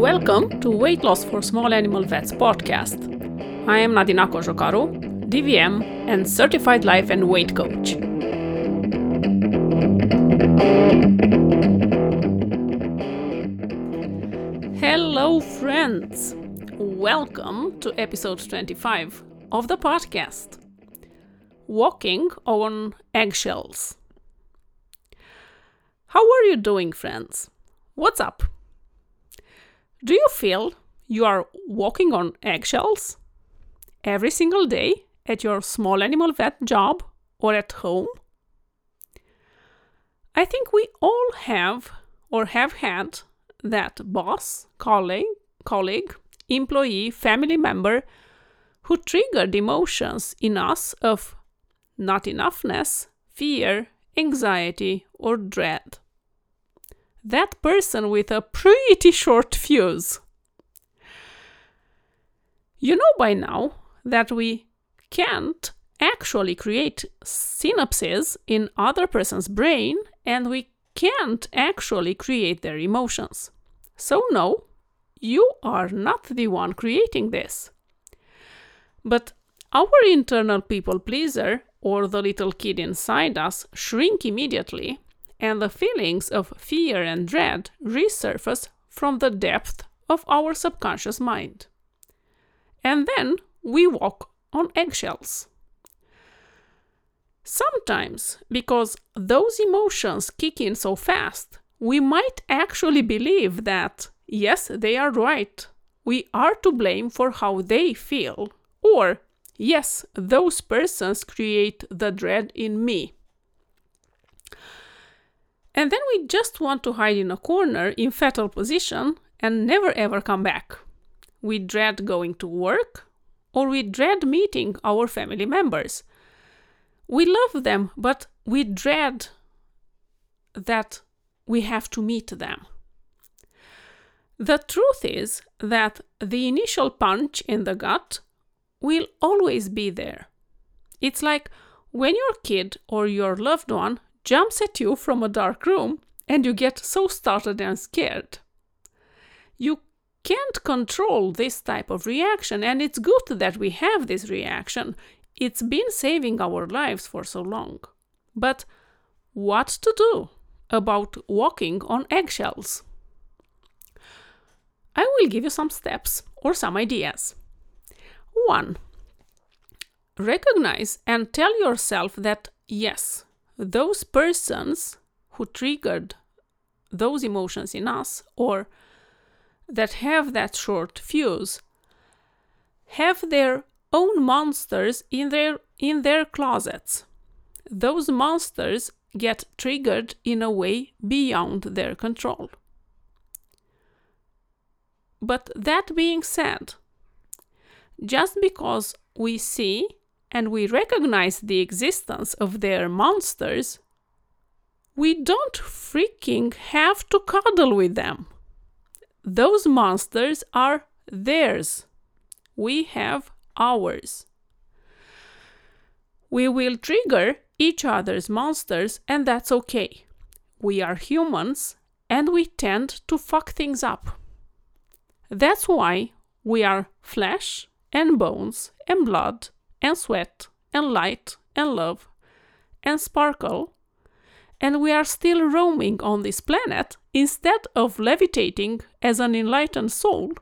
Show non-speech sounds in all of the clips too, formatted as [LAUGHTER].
Welcome to Weight Loss for Small Animal Vets podcast. I am Nadina Cojocaru, DVM and certified life and weight coach. Hello, friends! Welcome to episode 25 of the podcast Walking on Eggshells. How are you doing, friends? What's up? Do you feel you are walking on eggshells every single day at your small animal vet job or at home? I think we all have or have had that boss, colleague, colleague, employee, family member who triggered emotions in us of not enoughness, fear, anxiety, or dread that person with a pretty short fuse. You know by now that we can't actually create synapses in other person's brain and we can't actually create their emotions. So no, you are not the one creating this. But our internal people pleaser or the little kid inside us shrink immediately and the feelings of fear and dread resurface from the depth of our subconscious mind. And then we walk on eggshells. Sometimes, because those emotions kick in so fast, we might actually believe that, yes, they are right, we are to blame for how they feel, or, yes, those persons create the dread in me. And then we just want to hide in a corner in fetal position and never ever come back. We dread going to work or we dread meeting our family members. We love them, but we dread that we have to meet them. The truth is that the initial punch in the gut will always be there. It's like when your kid or your loved one jumps at you from a dark room and you get so startled and scared. You can't control this type of reaction, and it's good that we have this reaction. It's been saving our lives for so long. But what to do about walking on eggshells? I will give you some steps or some ideas. 1. Recognize and tell yourself that yes, those persons who triggered those emotions in us or that have that short fuse have their own monsters in their in their closets. Those monsters get triggered in a way beyond their control. But that being said just because we see and we recognize the existence of their monsters, we don't freaking have to cuddle with them. Those monsters are theirs. We have ours. We will trigger each other's monsters, and that's okay. We are humans and we tend to fuck things up. That's why we are flesh and bones and blood and sweat and light and love and sparkle, and we are still roaming on this planet instead of levitating as an enlightened soul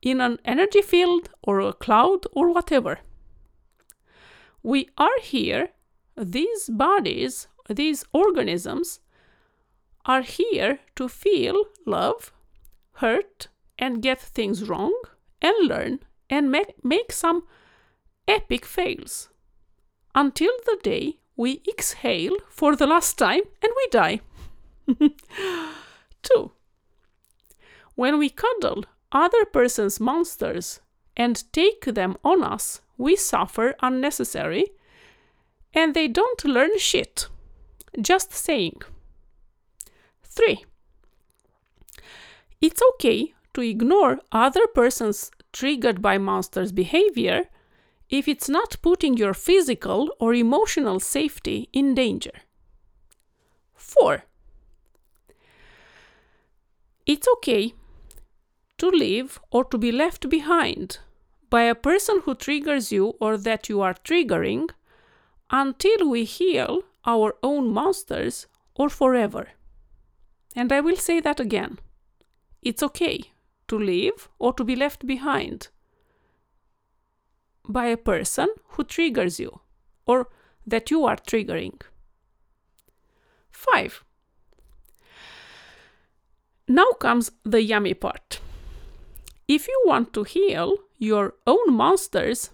in an energy field or a cloud or whatever. We are here, these bodies, these organisms, are here to feel love, hurt, and get things wrong, and learn and make, make some epic fails. Until the day we exhale for the last time and we die. [LAUGHS] 2. When we cuddle other person's monsters and take them on us, we suffer unnecessary and they don't learn shit. Just saying. 3. It's okay to ignore other person's triggered by monsters behavior if it's not putting your physical or emotional safety in danger. 4. It's okay to leave or to be left behind by a person who triggers you or that you are triggering until we heal our own monsters or forever. And I will say that again. It's okay to leave or to be left behind by a person who triggers you or that you are triggering. 5. Now comes the yummy part. If you want to heal your own monsters,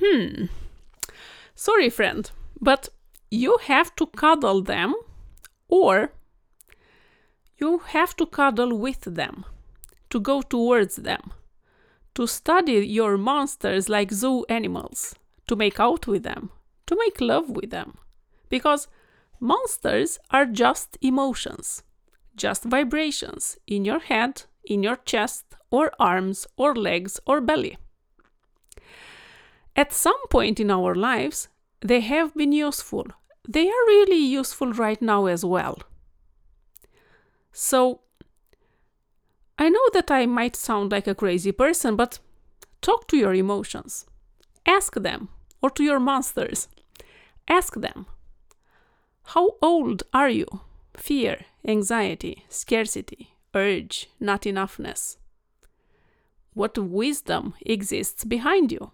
hmm, sorry, friend, but you have to cuddle them or you have to cuddle with them, to go towards them, to study your monsters like zoo animals, to make out with them, to make love with them. Because monsters are just emotions, just vibrations in your head, in your chest, or arms, or legs, or belly. At some point in our lives, they have been useful. They are really useful right now as well. So, I know that I might sound like a crazy person, but talk to your emotions. Ask them, or to your monsters. Ask them, how old are you? Fear, anxiety, scarcity, urge, not enoughness. What wisdom exists behind you?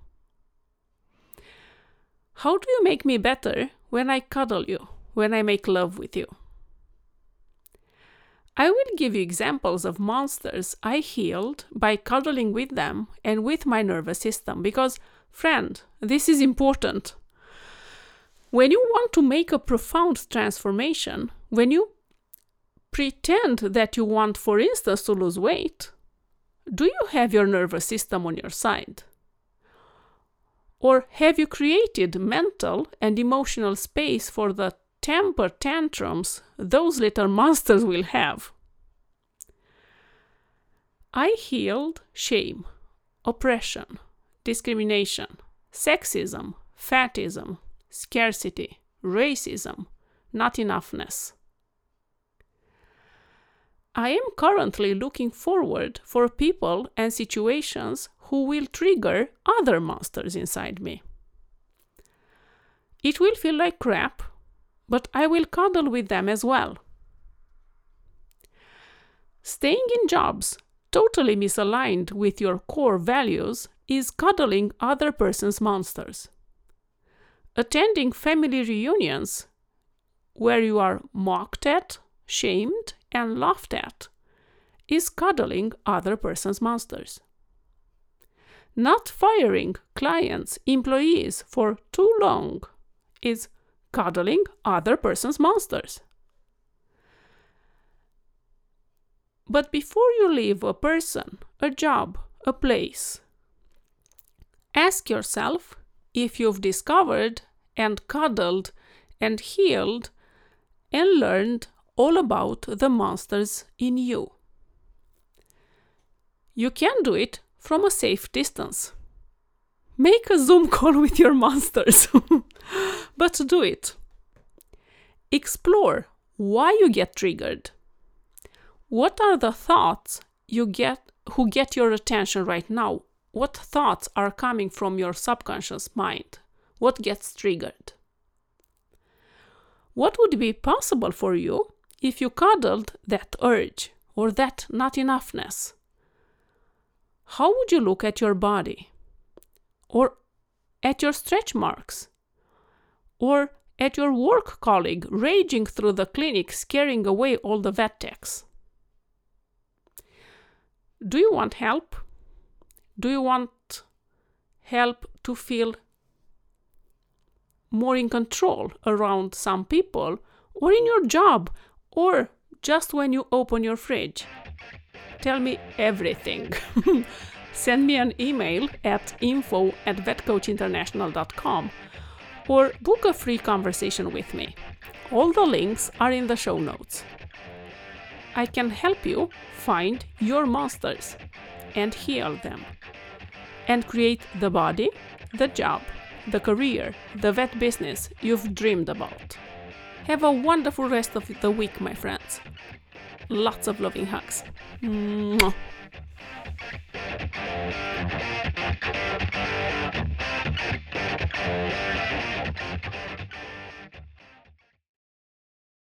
How do you make me better when I cuddle you, when I make love with you? I will give you examples of monsters I healed by cuddling with them and with my nervous system because, friend, this is important. When you want to make a profound transformation, when you pretend that you want, for instance, to lose weight, do you have your nervous system on your side? Or have you created mental and emotional space for the temper tantrums those little monsters will have? I healed shame, oppression, discrimination, sexism, fatism, scarcity, racism, not enoughness. I am currently looking forward for people and situations who will trigger other monsters inside me. It will feel like crap, but I will cuddle with them as well. Staying in jobs totally misaligned with your core values is cuddling other person's monsters. Attending family reunions where you are mocked at, shamed, and laughed at is cuddling other person's monsters. Not firing clients, employees for too long is cuddling other person's monsters. But before you leave a person, a job, a place, ask yourself if you've discovered and cuddled and healed and learned all about the monsters in you. You can do it from a safe distance. Make a Zoom call with your monsters, [LAUGHS] but do it. Explore why you get triggered. What are the thoughts you get who get your attention right now? What thoughts are coming from your subconscious mind? What gets triggered? What would be possible for you if you cuddled that urge or that not enoughness? How would you look at your body? Or at your stretch marks? Or at your work colleague raging through the clinic, scaring away all the vet techs? Do you want help? Do you want help to feel more in control around some people or in your job or just when you open your fridge. Tell me everything. [LAUGHS] Send me an email at info at vetcoachinternational.com or book a free conversation with me. All the links are in the show notes. I can help you find your monsters and heal them and create the body, the job, the career, the vet business you've dreamed about. Have a wonderful rest of the week, my friends. Lots of loving hugs. Mwah. Thank you.